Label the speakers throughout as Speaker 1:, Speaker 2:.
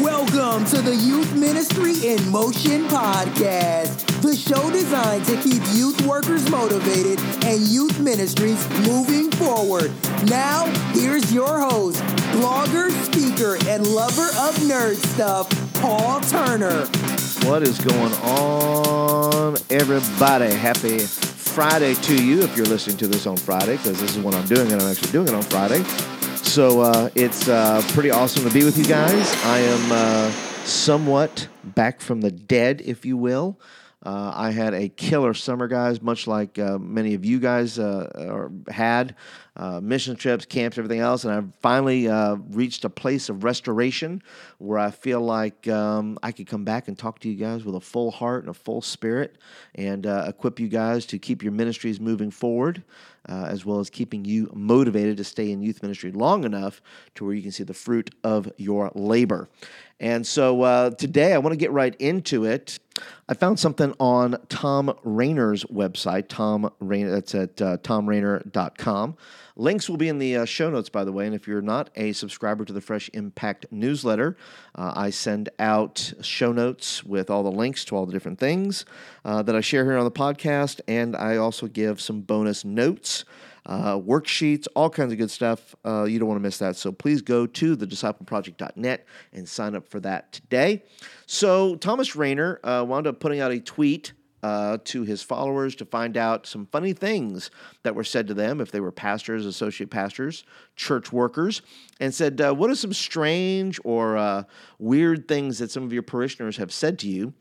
Speaker 1: Welcome to the Youth Ministry in Motion podcast, the show designed to keep youth workers motivated and youth ministries moving forward. Now, here's your host, blogger, speaker, and lover of nerd stuff, Paul Turner.
Speaker 2: What is going on, everybody? Happy Friday to you if you're listening to this on Friday, because this is what I'm doing, and I'm actually doing it on Friday. So uh, it's uh, pretty awesome to be with you guys. I am uh, somewhat back from the dead, if you will. Uh, I had a killer summer, guys, much like uh, many of you guys uh, had mission trips, camps, everything else. And I've finally reached a place of restoration where I feel like um, I could come back and talk to you guys with a full heart and a full spirit and equip you guys to keep your ministries moving forward. Uh, as well as keeping you motivated to stay in youth ministry long enough to where you can see the fruit of your labor. And so uh, today I want to get right into it. I found something on Thom Rainer's website. Thom Rainer, that's at uh, thomrainer.com. Links will be in the uh, show notes, by the way. And if you're not a subscriber to the Fresh Impact newsletter, uh, I send out show notes with all the links to all the different things uh, that I share here on the podcast. And I also give some bonus notes uh, worksheets, all kinds of good stuff. Uh, you don't want to miss that. So please go to thediscipleproject.net and sign up for that today. So Thomas Rainer uh, wound up putting out a tweet uh, to his followers to find out some funny things that were said to them if they were pastors, associate pastors, church workers, and said, uh, What are some strange or uh, weird things that some of your parishioners have said to you?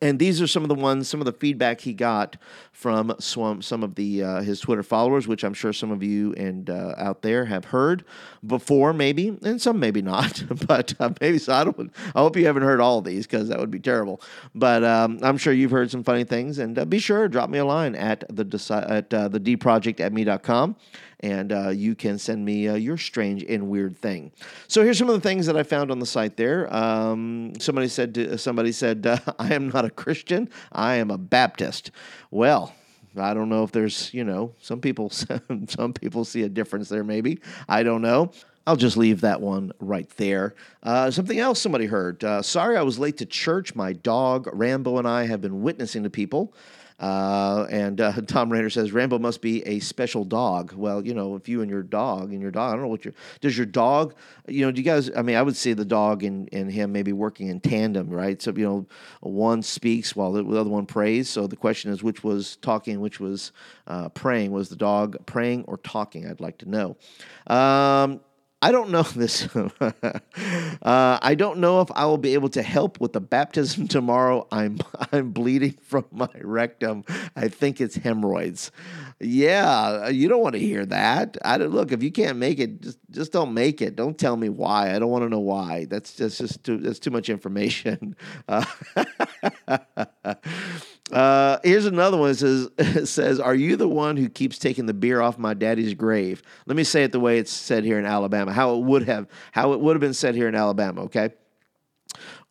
Speaker 2: And these are some of the ones, some of the feedback he got from some, some of the uh, his Twitter followers, which I'm sure some of you and uh, out there have heard before, maybe, and some maybe not, but uh, maybe so. I don't. I hope you haven't heard all these because that would be terrible. But um, I'm sure you've heard some funny things, and uh, be sure drop me a line at the at uh, the D project at me.com and uh, you can send me uh, your strange and weird thing. So here's some of the things that I found on the site. There, um, somebody said to, somebody said uh, I am not a Christian. I am a Baptist. Well. I don't know if there's, you know, some people some people see a difference there maybe. I don't know. I'll just leave that one right there. Uh, something else somebody heard. Uh, sorry I was late to church. My dog Rambo and I have been witnessing to people uh, and uh, Thom Rainer says Rambo must be a special dog. Well, you know, if you and your dog and your dog, I don't know what your does your dog. You know, do you guys? I mean, I would say the dog and, and him maybe working in tandem, right? So you know, one speaks while the other one prays. So the question is, which was talking, which was uh, praying? Was the dog praying or talking? I'd like to know. Um, I don't know this. uh, I don't know if I will be able to help with the baptism tomorrow. I'm I'm bleeding from my rectum. I think it's hemorrhoids. Yeah, you don't want to hear that. I don't look if you can't make it, just just don't make it. Don't tell me why. I don't want to know why. That's just just too that's too much information. Uh, Uh, here's another one. It says, it says, Are you the one who keeps taking the beer off my daddy's grave? Let me say it the way it's said here in Alabama, how it would have, how it would have been said here in Alabama, okay?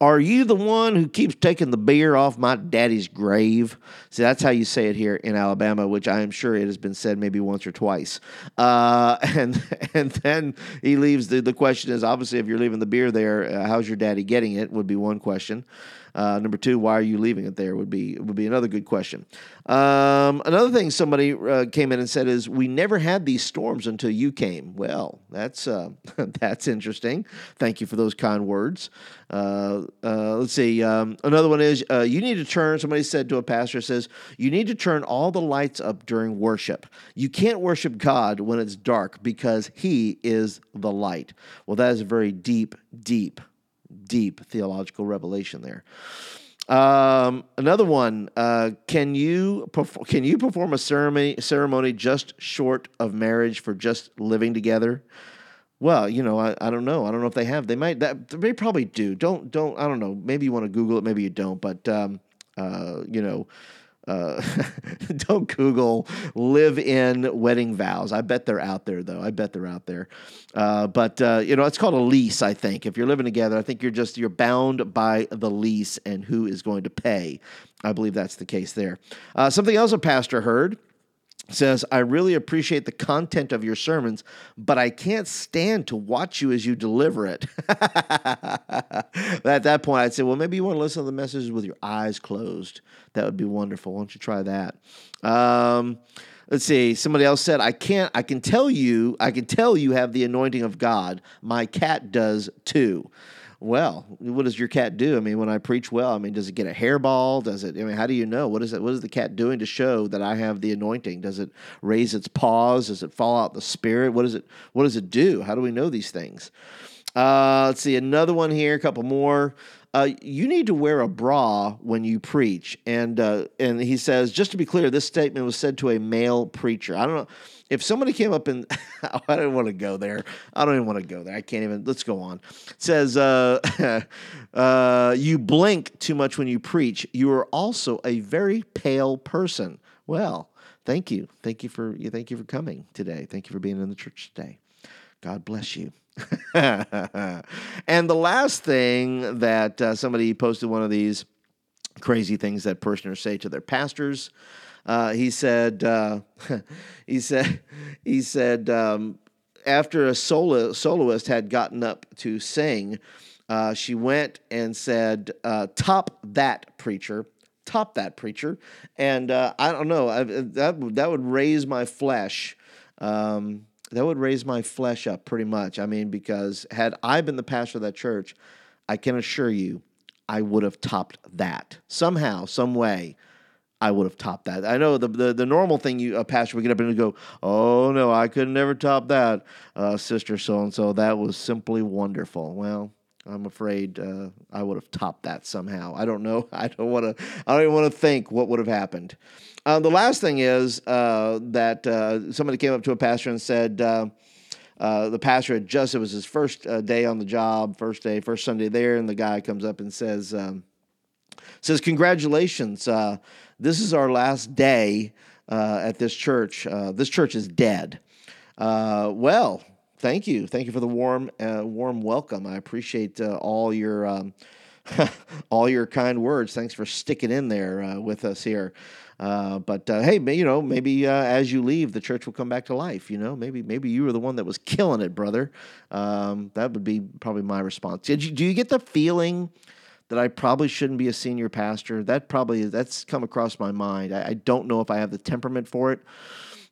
Speaker 2: Are you the one who keeps taking the beer off my daddy's grave? See, that's how you say it here in Alabama, which I am sure it has been said maybe once or twice. Uh, and and then he leaves the, the question is obviously if you're leaving the beer there, uh, how's your daddy getting it? Would be one question. Uh, number two, why are you leaving it there? Would be would be another good question. Um, another thing somebody uh, came in and said is we never had these storms until you came. Well, that's uh, that's interesting. Thank you for those kind words. Uh, uh, let's see. Um, another one is uh, you need to turn. Somebody said to a pastor says you need to turn all the lights up during worship. You can't worship God when it's dark because He is the light. Well, that is a very deep, deep deep theological revelation there. Um, another one. Uh, can you can you perform a ceremony ceremony just short of marriage for just living together? Well, you know, I, I don't know. I don't know if they have. They might. That, they probably do. Don't don't. I don't know. Maybe you want to Google it. Maybe you don't. But um, uh, you know, uh, don't Google live in wedding vows. I bet they're out there, though. I bet they're out there. Uh, but uh, you know, it's called a lease. I think if you're living together, I think you're just you're bound by the lease and who is going to pay. I believe that's the case there. Uh, something else a pastor heard says, I really appreciate the content of your sermons, but I can't stand to watch you as you deliver it. At that point, I'd say, well, maybe you want to listen to the messages with your eyes closed. That would be wonderful. Why don't you try that? Um, let's see. Somebody else said, I can't, I can tell you, I can tell you have the anointing of God. My cat does too. Well, what does your cat do? I mean, when I preach well, I mean, does it get a hairball? Does it? I mean, how do you know? What is it? What is the cat doing to show that I have the anointing? Does it raise its paws? Does it fall out the spirit? What does it? What does it do? How do we know these things? Uh, let's see another one here. A couple more. Uh, you need to wear a bra when you preach, and uh, and he says just to be clear, this statement was said to a male preacher. I don't know if somebody came up and I don't want to go there. I don't even want to go there. I can't even. Let's go on. It says, uh, uh, "You blink too much when you preach. You are also a very pale person." Well, thank you, thank you for thank you for coming today. Thank you for being in the church today. God bless you. and the last thing that uh, somebody posted one of these crazy things that parishioners say to their pastors. Uh, he said, uh, he said, he said, um, after a solo, soloist had gotten up to sing, uh, she went and said, uh, "Top that preacher." Top that preacher, and uh, I don't know. I, that that would raise my flesh. Um, that would raise my flesh up pretty much. I mean, because had I been the pastor of that church, I can assure you, I would have topped that somehow, some way. I would have topped that. I know the the, the normal thing you a pastor would get up and go, "Oh no, I could never top that, uh, sister so and so. That was simply wonderful." Well, I'm afraid uh, I would have topped that somehow. I don't know. I don't want to. I don't even want to think what would have happened. Uh, the last thing is uh, that uh, somebody came up to a pastor and said. Uh, uh, the pastor had just it was his first day on the job, first day, first Sunday there, and the guy comes up and says, um, says, "Congratulations, this is our last day at this church. This church is dead. Well, thank you, thank you for the warm, uh, warm welcome. I appreciate uh, all your, um, all your kind words. Thanks for sticking in there uh, with us here. but hey, you know, maybe as you leave, the church will come back to life. You know, maybe maybe you were the one that was killing it, brother. Um, that would be probably my response. Did you, do you get the feeling? that I probably shouldn't be a senior pastor. That probably that's come across my mind. I, I don't know if I have the temperament for it.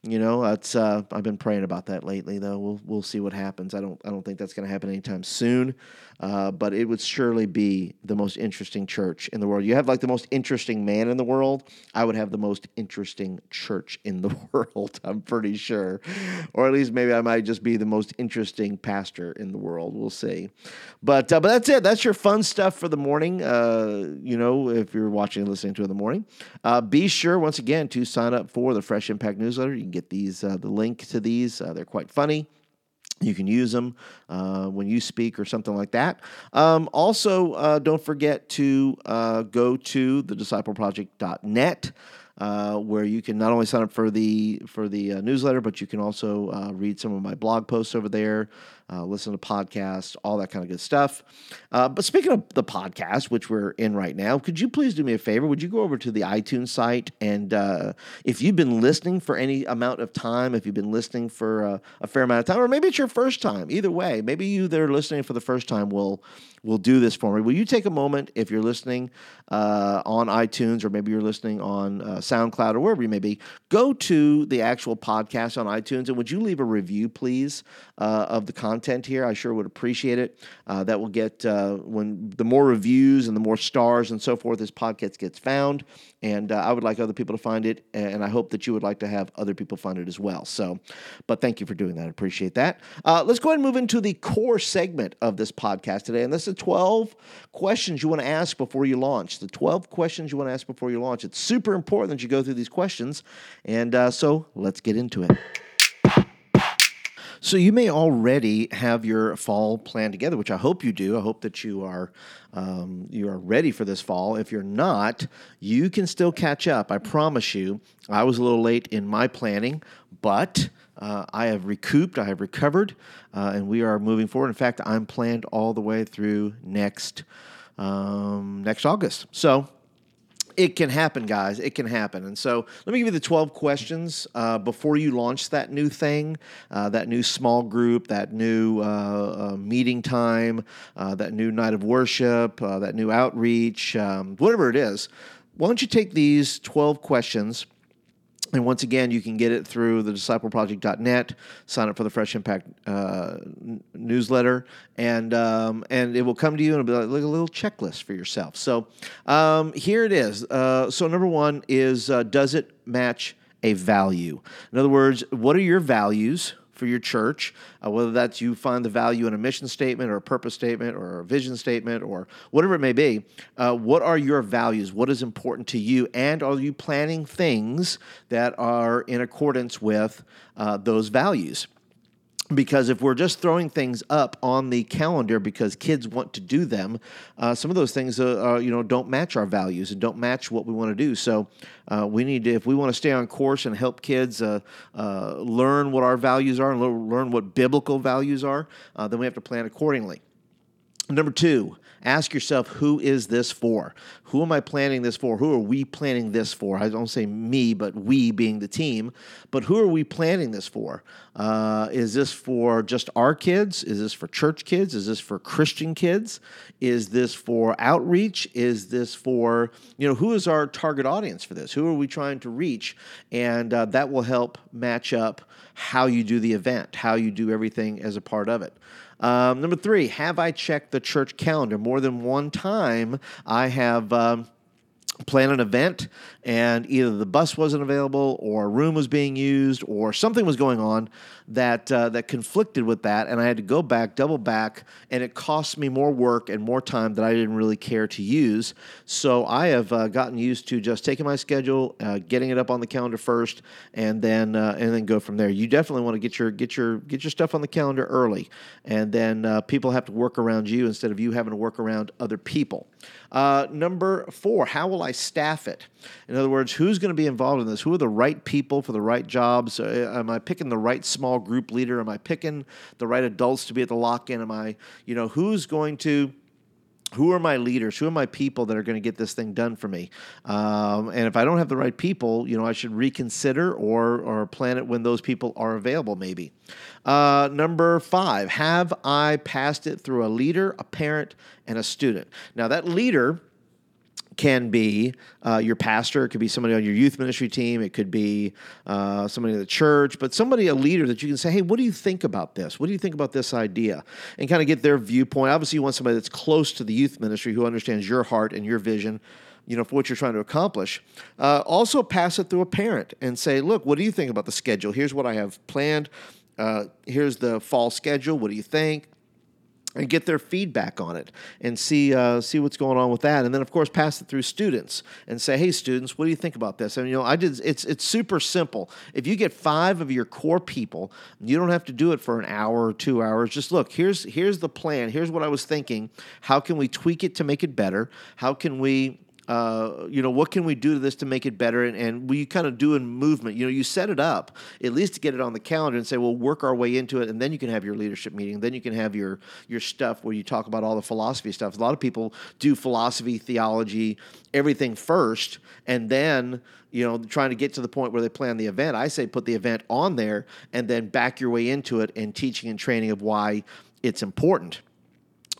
Speaker 2: You know, that's uh, I've been praying about that lately. Though we'll we'll see what happens. I don't I don't think that's going to happen anytime soon. Uh, but it would surely be the most interesting church in the world. You have like the most interesting man in the world. I would have the most interesting church in the world. I'm pretty sure, or at least maybe I might just be the most interesting pastor in the world. We'll see. But uh, but that's it. That's your fun stuff for the morning. Uh, you know, if you're watching and listening to it in the morning, uh, be sure once again to sign up for the Fresh Impact newsletter. You get these uh, the link to these. Uh, they're quite funny. You can use them uh, when you speak or something like that. Um, also, uh, don't forget to uh, go to thediscipleproject.net. Uh, where you can not only sign up for the for the uh, newsletter, but you can also uh, read some of my blog posts over there, uh, listen to podcasts, all that kind of good stuff. Uh, but speaking of the podcast, which we're in right now, could you please do me a favor? Would you go over to the iTunes site and uh, if you've been listening for any amount of time, if you've been listening for a, a fair amount of time, or maybe it's your first time, either way, maybe you that are listening for the first time will will do this for me. Will you take a moment if you're listening uh, on iTunes or maybe you're listening on uh, SoundCloud or wherever you may be? Go to the actual podcast on iTunes and would you leave a review, please, uh, of the content content here. I sure would appreciate it. Uh, that will get uh, when the more reviews and the more stars and so forth this podcast gets found. And uh, I would like other people to find it, and I hope that you would like to have other people find it as well. So, but thank you for doing that. I appreciate that. Uh, let's go ahead and move into the core segment of this podcast today, and this is 12 questions you want to ask before you launch. The 12 questions you want to ask before you launch. It's super important that you go through these questions, and uh, so let's get into it. So you may already have your fall plan together, which I hope you do. I hope that you are um, you are ready for this fall. If you're not, you can still catch up. I promise you. I was a little late in my planning, but uh, I have recouped. I have recovered, uh, and we are moving forward. In fact, I'm planned all the way through next um, next August. So it can happen, guys. It can happen. And so let me give you the 12 questions uh, before you launch that new thing, uh, that new small group, that new uh, uh meeting time, uh, that new night of worship, uh, that new outreach, um, whatever it is. Why don't you take these 12 questions? And once again, you can get it through the discipleproject.net. Sign up for the Fresh Impact uh, newsletter, and um, and it will come to you and it'll be like a little checklist for yourself. So um, here it is. Uh, so number one is uh, does it match a value? In other words, what are your values? For your church, uh, whether that's you find the value in a mission statement or a purpose statement or a vision statement or whatever it may be. Uh, what are your values? What is important to you? And are you planning things that are in accordance with uh, those values? Because if we're just throwing things up on the calendar because kids want to do them, uh, some of those things uh, you know don't match our values and don't match what we want to do. So uh, we need to, if we want to stay on course and help kids uh, uh, learn what our values are and learn what biblical values are, uh, then we have to plan accordingly. Number two, ask yourself, who is this for? Who am I planning this for? Who are we planning this for? I don't say me, but we being the team. But who are we planning this for? Uh, is this for just our kids? Is this for church kids? Is this for Christian kids? Is this for outreach? Is this for, you know, who is our target audience for this? Who are we trying to reach? And uh, that will help match up how you do the event, how you do everything as a part of it. Um, number three, have I checked the church calendar? More than one time, I have. Um, an event and either the bus wasn't available or a room was being used or something was going on that uh, that conflicted with that and I had to go back double back and it cost me more work and more time that I didn't really care to use so I have uh, gotten used to just taking my schedule uh, getting it up on the calendar first and then uh, and then go from there you definitely want to get your get your get your stuff on the calendar early and then uh, people have to work around you instead of you having to work around other people uh, number four, how will I staff it? In other words, who's going to be involved in this? Who are the right people for the right jobs? Am I picking the right small group leader? Am I picking the right adults to be at the lock in? Am I, you know, who's going to who are my leaders? Who are my people that are going to get this thing done for me? Um, and if I don't have the right people, you know, I should reconsider or or plan it when those people are available. Maybe. Uh, number five, have I passed it through a leader, a parent, and a student? Now that leader can be uh, your pastor, it could be somebody on your youth ministry team, it could be uh, somebody in the church, but somebody, a leader that you can say, hey, what do you think about this? What do you think about this idea? And kind of get their viewpoint. Obviously, you want somebody that's close to the youth ministry who understands your heart and your vision. You know, for what you're trying to accomplish. Uh, also, pass it through a parent and say, look, what do you think about the schedule? Here's what I have planned. Uh, here's the fall schedule. What do you think? And get their feedback on it and see uh, see what's going on with that. And then of course pass it through students and say hey students what do you think about this? And you know i did it's it's super simple. If you get five of your core people you don't have to do it for an hour or two hours. Just look here's here's the plan. Here's what i was thinking. How can we tweak it to make it better? How can we uh, you know, what can we do to this to make it better? And, and we kind of do a movement. You know, you set it up at least to get it on the calendar and say, well, work our way into it, and then you can have your leadership meeting. Then you can have your your stuff where you talk about all the philosophy stuff. A lot of people do philosophy, theology, everything first, and then you know trying to get to the point where they plan the event. I say put the event on there and then back your way into it and teaching and training of why it's important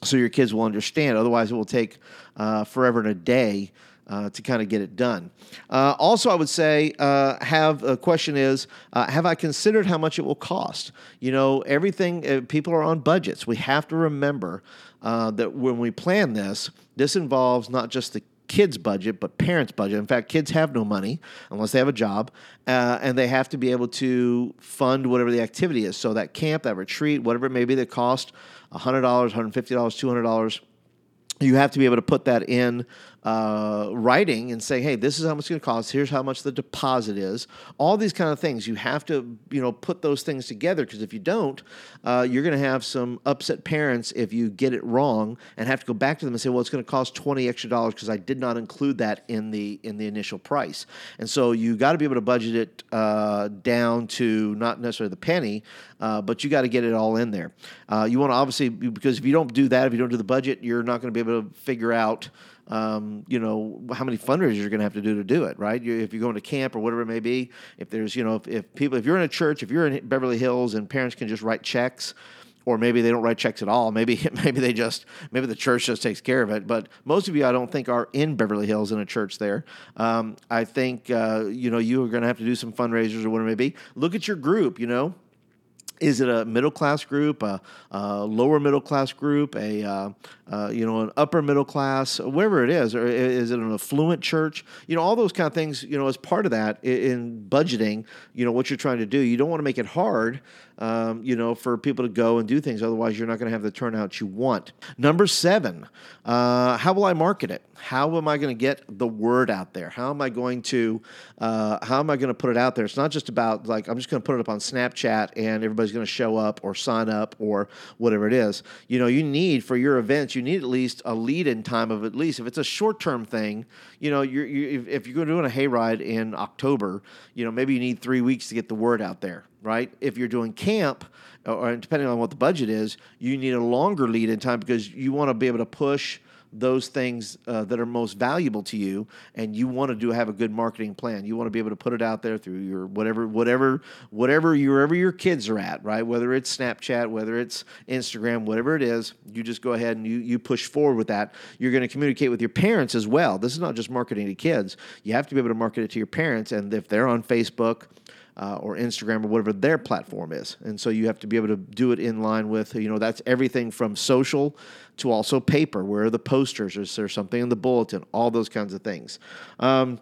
Speaker 2: so your kids will understand. Otherwise, it will take uh, forever and a day uh, to kind of get it done. Uh, also, I would say, uh, have a question is, uh, have I considered how much it will cost? You know, everything, uh, people are on budgets. We have to remember that when we plan this, this involves not just the kids' budget, but parents' budget. In fact, kids have no money unless they have a job, uh, and they have to be able to fund whatever the activity is. So that camp, that retreat, whatever it may be that cost $100, $150, $200, you have to be able to put that in uh, writing and say, hey, this is how much it's going to cost. Here's how much the deposit is. All these kind of things. You have to, you know, put those things together because if you don't, uh, you're going to have some upset parents if you get it wrong and have to go back to them and say, well, it's going to cost twenty extra dollars because I did not include that in the in the initial price. And so you got to be able to budget it uh, down to not necessarily the penny, uh, but you got to get it all in there. Uh, you want to obviously because if you don't do that, if you don't do the budget, you're not going to be able to figure out um, you know, how many fundraisers you're going to have to do to do it, right? You, if you're going to camp or whatever it may be, if there's, you know, if, if people, if you're in a church, if you're in Beverly Hills and parents can just write checks, or maybe they don't write checks at all. Maybe maybe they just maybe the church just takes care of it. But most of you, I don't think, are in Beverly Hills in a church there. Um, I think uh, you know you are going to have to do some fundraisers or whatever it may be. Look at your group. You know, is it a middle class group, a, a lower middle class group, a uh, uh, you know an upper middle class, wherever it is, or is it an affluent church? You know all those kind of things. You know as part of that in budgeting, you know what you're trying to do. You don't want to make it hard, um, you know, for people to go and do things. Otherwise, you're not going to have the turnout you want. Number seven, uh, how will I market it? How am I going to get the word out there? How am I going to uh, how am I going to put it out there? It's not just about like I'm just going to put it up on Snapchat and everybody's going to show up or sign up or whatever it is. You know, you need for your events, you need at least a lead in time of at least if it's a short term thing. You know, you're, you, if you're doing a hayride in October, you know maybe you need three weeks to get the word out there right? If you're doing camp, or depending on what the budget is, you need a longer lead in time because you want to be able to push those things uh, that are most valuable to you and you want to do have a good marketing plan. You want to be able to put it out there through your whatever whatever whatever wherever your kids are at right? Whether it's snapchat whether it's instagram whatever it is you just go ahead and you, you push forward with that. You're going to communicate with your parents as well. This is not just marketing to kids. You have to be able to market it to your parents and if they're on facebook uh, or Instagram or whatever their platform is. And so you have to be able to do it in line with, you know, that's everything from social to also paper. Where are the posters? Is there something in the bulletin? All those kinds of things. Um,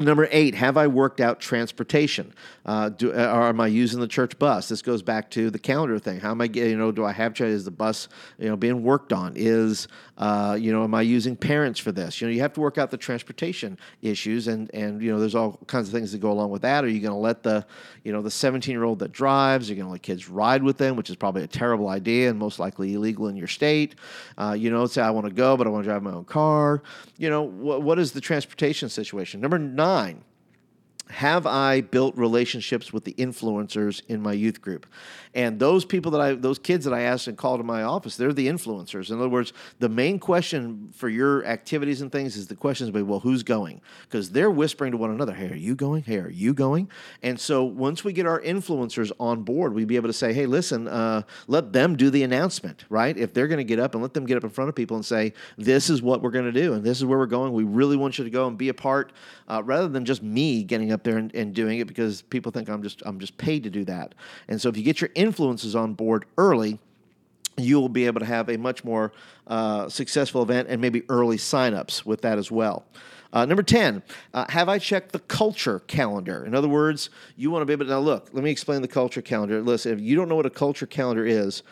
Speaker 2: Number eight, have I worked out transportation? Uh, do, uh, or am I using the church bus? This goes back to the calendar thing. How am I getting, you know, do I have, is the bus, you know, being worked on? Is, uh, you know, am I using parents for this? You know, you have to work out the transportation issues and, and, you know, there's all kinds of things that go along with that. Are you going to let the, you know, the 17 year old that drives, you're going to let kids ride with them, which is probably a terrible idea and most likely illegal in your state. Uh, you know, say I want to go, but I want to drive my own car. You know, wh- what is the transportation situation? Number nine, nine, have I built relationships with the influencers in my youth group? And those people that I, those kids that I asked and called in my office, they're the influencers. In other words, the main question for your activities and things is the questions about, well, who's going? Because they're whispering to one another, hey, are you going? Hey, are you going? And so once we get our influencers on board, we'd be able to say, hey, listen, uh, let them do the announcement, right? If they're going to get up and let them get up in front of people and say, this is what we're going to do and this is where we're going. We really want you to go and be a part uh, rather than just me getting up there and, and doing it because people think I'm just I'm just paid to do that. And so if you get your influences on board early, you will be able to have a much more uh, successful event and maybe early signups with that as well. Uh, number 10, uh, have I checked the culture calendar? In other words, you want to be able to now look, let me explain the culture calendar. Listen, if you don't know what a culture calendar is,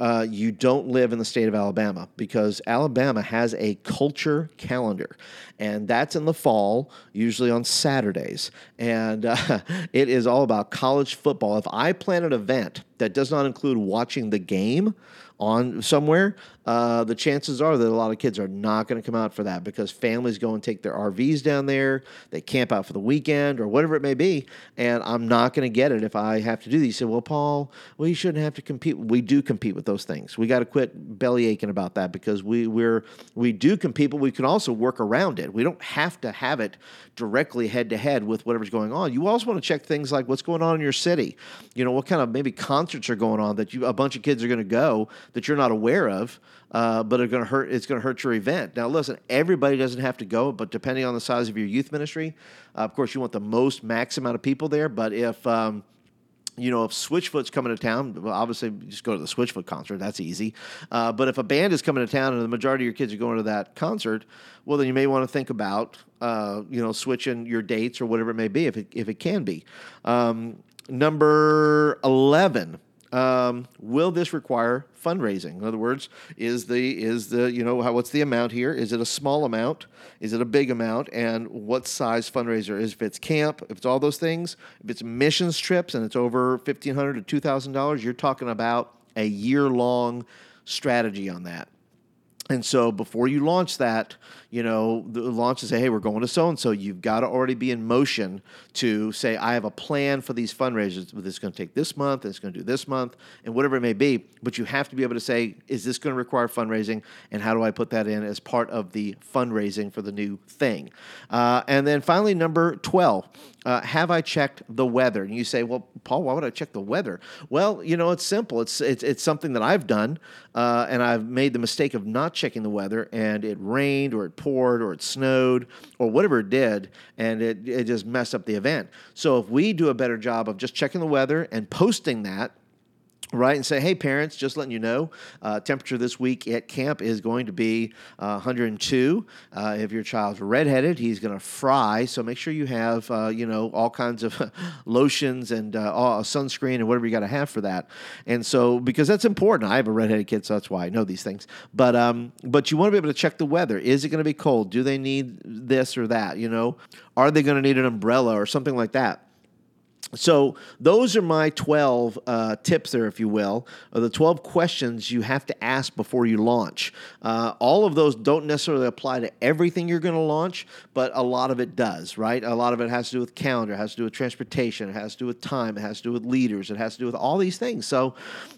Speaker 2: uh, you don't live in the state of Alabama because Alabama has a culture calendar, and that's in the fall, usually on Saturdays. And uh, it is all about college football. If I plan an event that does not include watching the game, on somewhere, uh, the chances are that a lot of kids are not going to come out for that because families go and take their RVs down there, they camp out for the weekend or whatever it may be, and I'm not going to get it if I have to do these. Say, well, Paul, you shouldn't have to compete. We do compete with those things. We got to quit belly aching about that because we we're we do compete, but we can also work around it. We don't have to have it directly head to head with whatever's going on. You also want to check things like what's going on in your city. You know, what kind of maybe concerts are going on that you a bunch of kids are going to go that you're not aware of, uh, but are going to hurt. It's going to hurt your event. Now, listen, everybody doesn't have to go, but depending on the size of your youth ministry, uh, of course, you want the most max amount of people there. But if um, you know, if Switchfoot's coming to town, well, obviously just go to the Switchfoot concert. That's easy. Uh, but if a band is coming to town and the majority of your kids are going to that concert, well, then you may want to think about, uh, you know, switching your dates or whatever it may be, if it, if it can be. Um, number 11 um, will this require fundraising? In other words, is the is the you know how, what's the amount here? Is it a small amount? Is it a big amount? And what size fundraiser is? If it's camp, if it's all those things, if it's missions trips and it's over fifteen hundred to two thousand dollars, you're talking about a year long strategy on that. And so before you launch that, you know, the launch and say, hey, we're going to so and so, you've got to already be in motion to say, I have a plan for these fundraisers. This is going to take this month, it's going to do this month, and whatever it may be. But you have to be able to say, is this going to require fundraising? And how do I put that in as part of the fundraising for the new thing? Uh, and then finally, number 12, uh, have I checked the weather? And you say, well, Paul, why would I check the weather? Well, you know, it's simple. It's it's, it's something that I've done, uh, and I've made the mistake of not checking the weather, and it rained or it poured or it snowed or whatever it did, and it it just messed up the event. So if we do a better job of just checking the weather and posting that right and say hey parents just letting you know uh, temperature this week at camp is going to be uh, 102 uh, if your child's redheaded he's going to fry so make sure you have uh, you know all kinds of lotions and uh, sunscreen and whatever you got to have for that. And so because that's important i have a redheaded kid so that's why i know these things. But um but you want to be able to check the weather. Is it going to be cold? Do they need this or that you know? Are they going to need an umbrella or something like that so those are my 12 uh, tips there if you will or the 12 questions you have to ask before you launch. Uh, all of those don't necessarily apply to everything you're going to launch but a lot of it does right? A lot of it has to do with calendar it has to do with transportation it has to do with time it has to do with leaders it has to do with all these things. So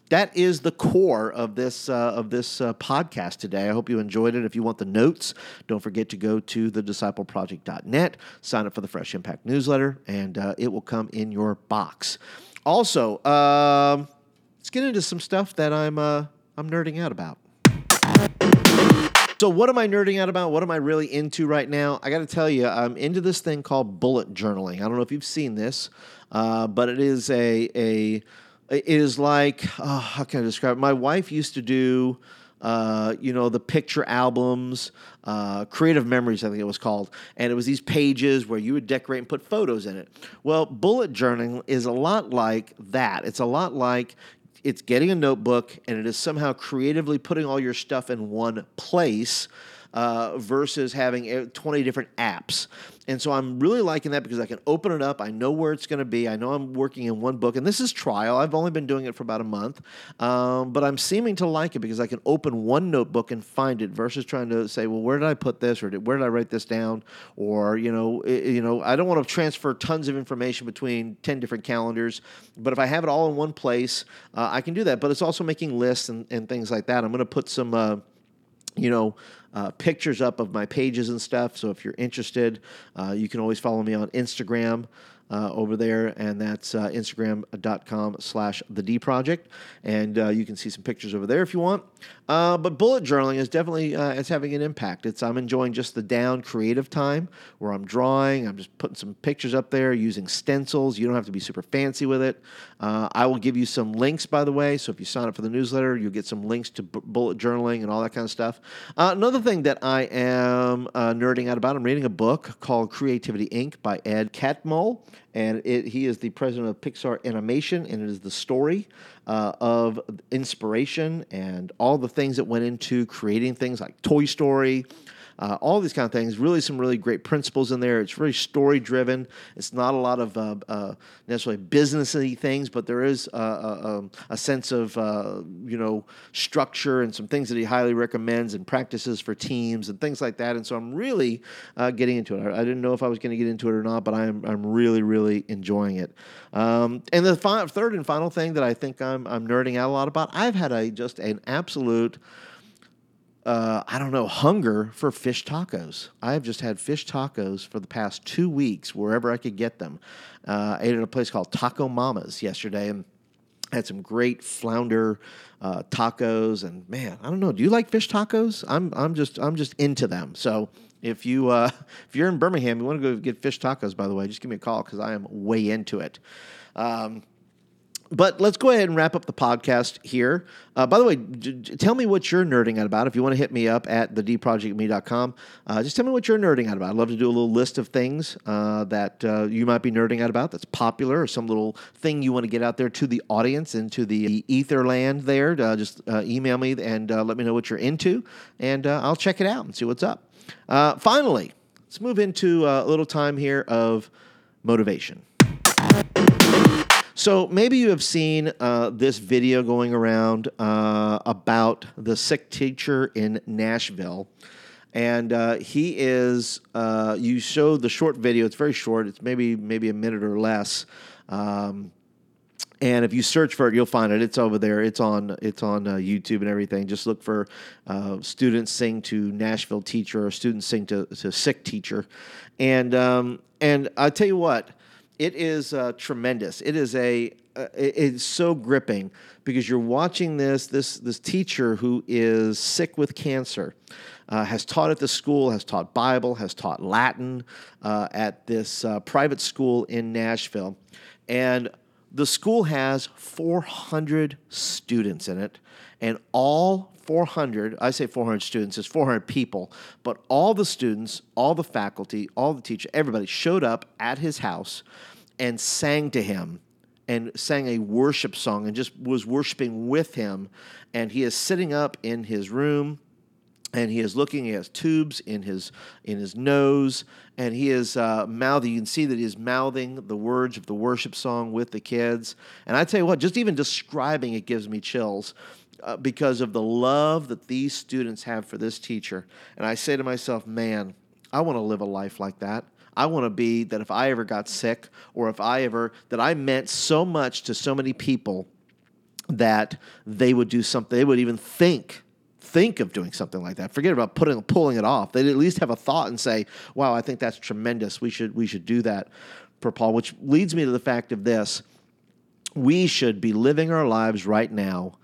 Speaker 2: that is the core of this uh, of this uh, podcast today i hope you enjoyed it if you want the notes don't forget to go to thediscipleproject.net sign up for the fresh impact newsletter and uh, it will come in your box. Also, um, let's get into some stuff that I'm uh, I'm nerding out about. So, what am I nerding out about? What am I really into right now? I got to tell you, I'm into this thing called bullet journaling. I don't know if you've seen this, uh, but it is a a it is like oh, how can I describe it? My wife used to do uh, you know, the picture albums, uh, Creative Memories, I think it was called. And it was these pages where you would decorate and put photos in it. Well, bullet journaling is a lot like that. It's a lot like it's getting a notebook and it is somehow creatively putting all your stuff in one place uh, versus having 20 different apps. And so I'm really liking that because I can open it up. I know where it's going to be. I know I'm working in one book. And this is trial. I've only been doing it for about a month. Um, but I'm seeming to like it because I can open one notebook and find it versus trying to say, well, where did I put this? Or where did I write this down? Or, you know, it, you know, I don't want to transfer tons of information between 10 different calendars. But if I have it all in one place, uh, I can do that. But it's also making lists and, and things like that. I'm going to put some, uh, you know, uh, pictures up of my pages and stuff. So if you're interested, uh, you can always follow me on Instagram uh, over there, and that's uh, instagram.com slash the D Project. And uh, you can see some pictures over there if you want. Uh, but bullet journaling is definitely uh, it's having an impact. It's I'm enjoying just the down creative time where I'm drawing. I'm just putting some pictures up there using stencils. You don't have to be super fancy with it. Uh, I will give you some links, by the way. So if you sign up for the newsletter, you'll get some links to b- bullet journaling and all that kind of stuff. another thing that I am nerding out about, I'm reading a book called Creativity Inc. by Ed Catmull and it, he is the president of Pixar Animation, and it is the story uh, of inspiration and all the things that went into creating things like Toy Story, uh, all these kind of things. Really, some really great principles in there. It's really story driven. It's not a lot of uh, uh, necessarily businessy things, but there is a, a, a sense of uh, you know structure and some things that he highly recommends and practices for teams and things like that. And so I'm really uh, getting into it. I didn't know if I was going to get into it or not, but I'm I'm really really enjoying it. Um, and the fi- third and final thing that I think I'm I'm nerding out a lot about. I've had a just an absolute uh, I don't know, hunger for fish tacos. I've just had fish tacos for the past two weeks wherever I could get them. Uh, I ate at a place called Taco Mama's yesterday and had some great flounder uh, tacos. And man, I don't know. Do you like fish tacos? I'm I'm just I'm just into them. So if you uh, if you're in Birmingham, you want to go get fish tacos. By the way, just give me a call because I am way into it. Um, but let's go ahead and wrap up the podcast here. Uh, by the way, j- tell me what you're nerding out about. If you want to hit me up at thedprojectme.com, uh, just tell me what you're nerding out about. I'd love to do a little list of things uh, that uh, you might be nerding out about that's popular or some little thing you want to get out there to the audience and to the ether land there. Uh, just uh, email me and let me know what you're into, and I'll check it out and see what's up. finally, let's move into a little time here of motivation. So maybe you have seen uh, this video going around uh, about the sick teacher in Nashville. And uh, he is, uh, you show the short video, it's very short, it's maybe maybe a minute or less. Um, and if you search for it, you'll find it. It's over there. It's on. It's on uh, YouTube and everything. Just look for uh, students sing to Nashville teacher or students sing to, to sick teacher, and um, and I tell you what, it is uh, tremendous. It is a uh, it's so gripping because you're watching this this this teacher who is sick with cancer. Uh, has taught at the school, has taught Bible, has taught Latin uh, at this uh, private school in Nashville. And the school has 400 students in it, and all 400, I say 400 students, it's 400 people, but all the students, all the faculty, all the teachers, everybody showed up at his house and sang to him and sang a worship song and just was worshiping with him. And he is sitting up in his room and he is looking. He has tubes in his in his nose, and he is uh, mouthing. You can see that he is mouthing the words of the worship song with the kids. And I tell you what, just even describing it gives me chills. Uh, because of the love that these students have for this teacher. And I say to myself, man, I want to live a life like that. I want to be that if I ever got sick or if I ever, that I meant so much to so many people that they would do something, they would even think think of doing something like that. Forget about putting pulling it off. They'd at least have a thought and say, "Wow, I think that's tremendous. We should we should do that." For Paul, which leads me to the fact of this: we should be living our lives right now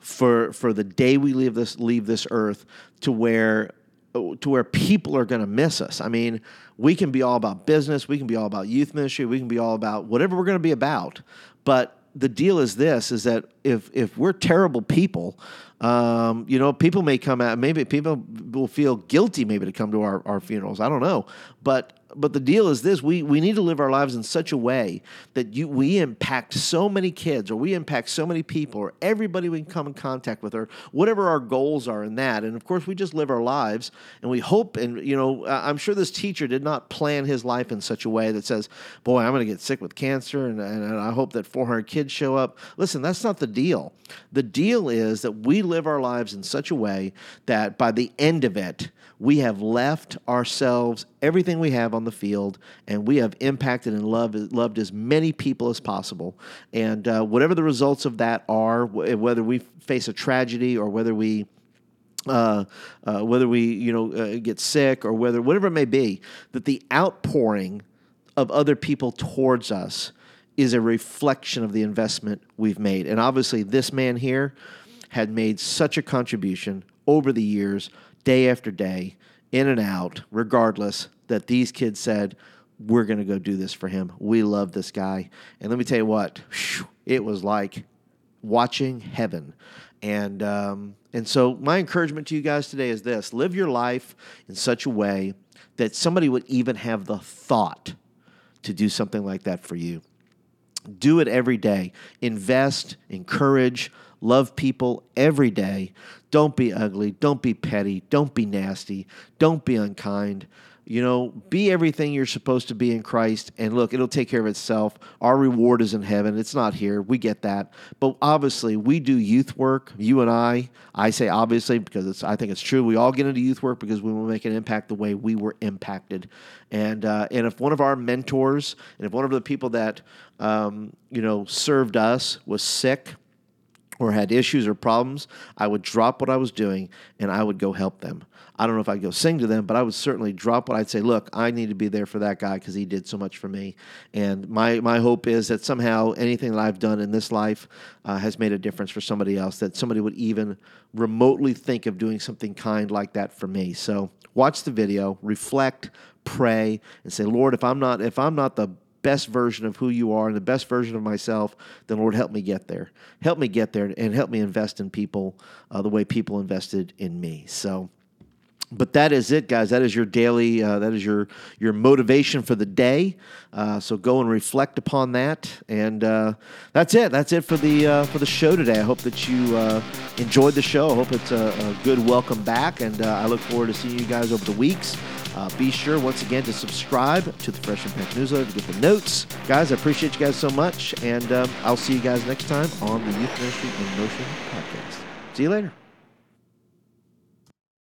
Speaker 2: for for the day we leave this leave this earth to where to where people are going to miss us. I mean, we can be all about business, we can be all about youth ministry, we can be all about whatever we're going to be about, but the deal is this is that if if we're terrible people um, you know people may come out maybe people will feel guilty maybe to come to our, our funerals i don't know but but the deal is this we, we need to live our lives in such a way that you, we impact so many kids or we impact so many people or everybody we can come in contact with or whatever our goals are in that. And of course we just live our lives and we hope and you know i'm sure this teacher did not plan his life in such a way that says boy i'm going to get sick with cancer and, and i hope that 400 kids show up. Listen that's not the deal. The deal is that we live our lives in such a way that by the end of it we have left ourselves everything we have on the field, and we have impacted and loved, loved as many people as possible. And uh, whatever the results of that are, whether we face a tragedy or whether we uh, uh, whether we you know uh, get sick or whether whatever it may be, that the outpouring of other people towards us is a reflection of the investment we've made. And obviously, this man here had made such a contribution over the years day after day, in and out, regardless, that these kids said, we're going to go do this for him. We love this guy. And let me tell you what, it was like watching heaven. And, um, and so, my encouragement to you guys today is this live your life in such a way that somebody would even have the thought to do something like that for you. Do it every day. Invest, encourage, love people every day. Don't be ugly. Don't be petty. Don't be nasty. Don't be unkind. You know, be everything you're supposed to be in Christ. And look, it'll take care of itself. Our reward is in heaven. It's not here. We get that. But obviously, we do youth work. You and I, I say obviously because it's, I think it's true. We all get into youth work because we want to make an impact the way we were impacted. And, uh, and if one of our mentors and if one of the people that, um, you know, served us was sick, or had issues or problems, I would drop what I was doing and I would go help them. I don't know if I'd go sing to them, but I would certainly drop what I'd say, look, I need to be there for that guy because he did so much for me. And my, my hope is that somehow anything that I've done in this life uh, has made a difference for somebody else, that somebody would even remotely think of doing something kind like that for me. So watch the video, reflect, pray, and say, Lord, if I'm not, if I'm not the best version of who you are and the best version of myself, then Lord, help me get there. Help me get there and help me invest in people uh, the way people invested in me. So, but that is it, guys. That is your daily. Uh, that is your your motivation for the day. Uh, so go and reflect upon that, and uh, that's it. That's it for the uh, for the show today. I hope that you uh, enjoyed the show. I hope it's a, a good welcome back, and uh, I look forward to seeing you guys over the weeks. Be sure once again to subscribe to the Fresh Impact newsletter to get the notes. Guys, I appreciate you guys so much, and um, I'll see you guys next time on the Youth Ministry in Motion podcast. See you later.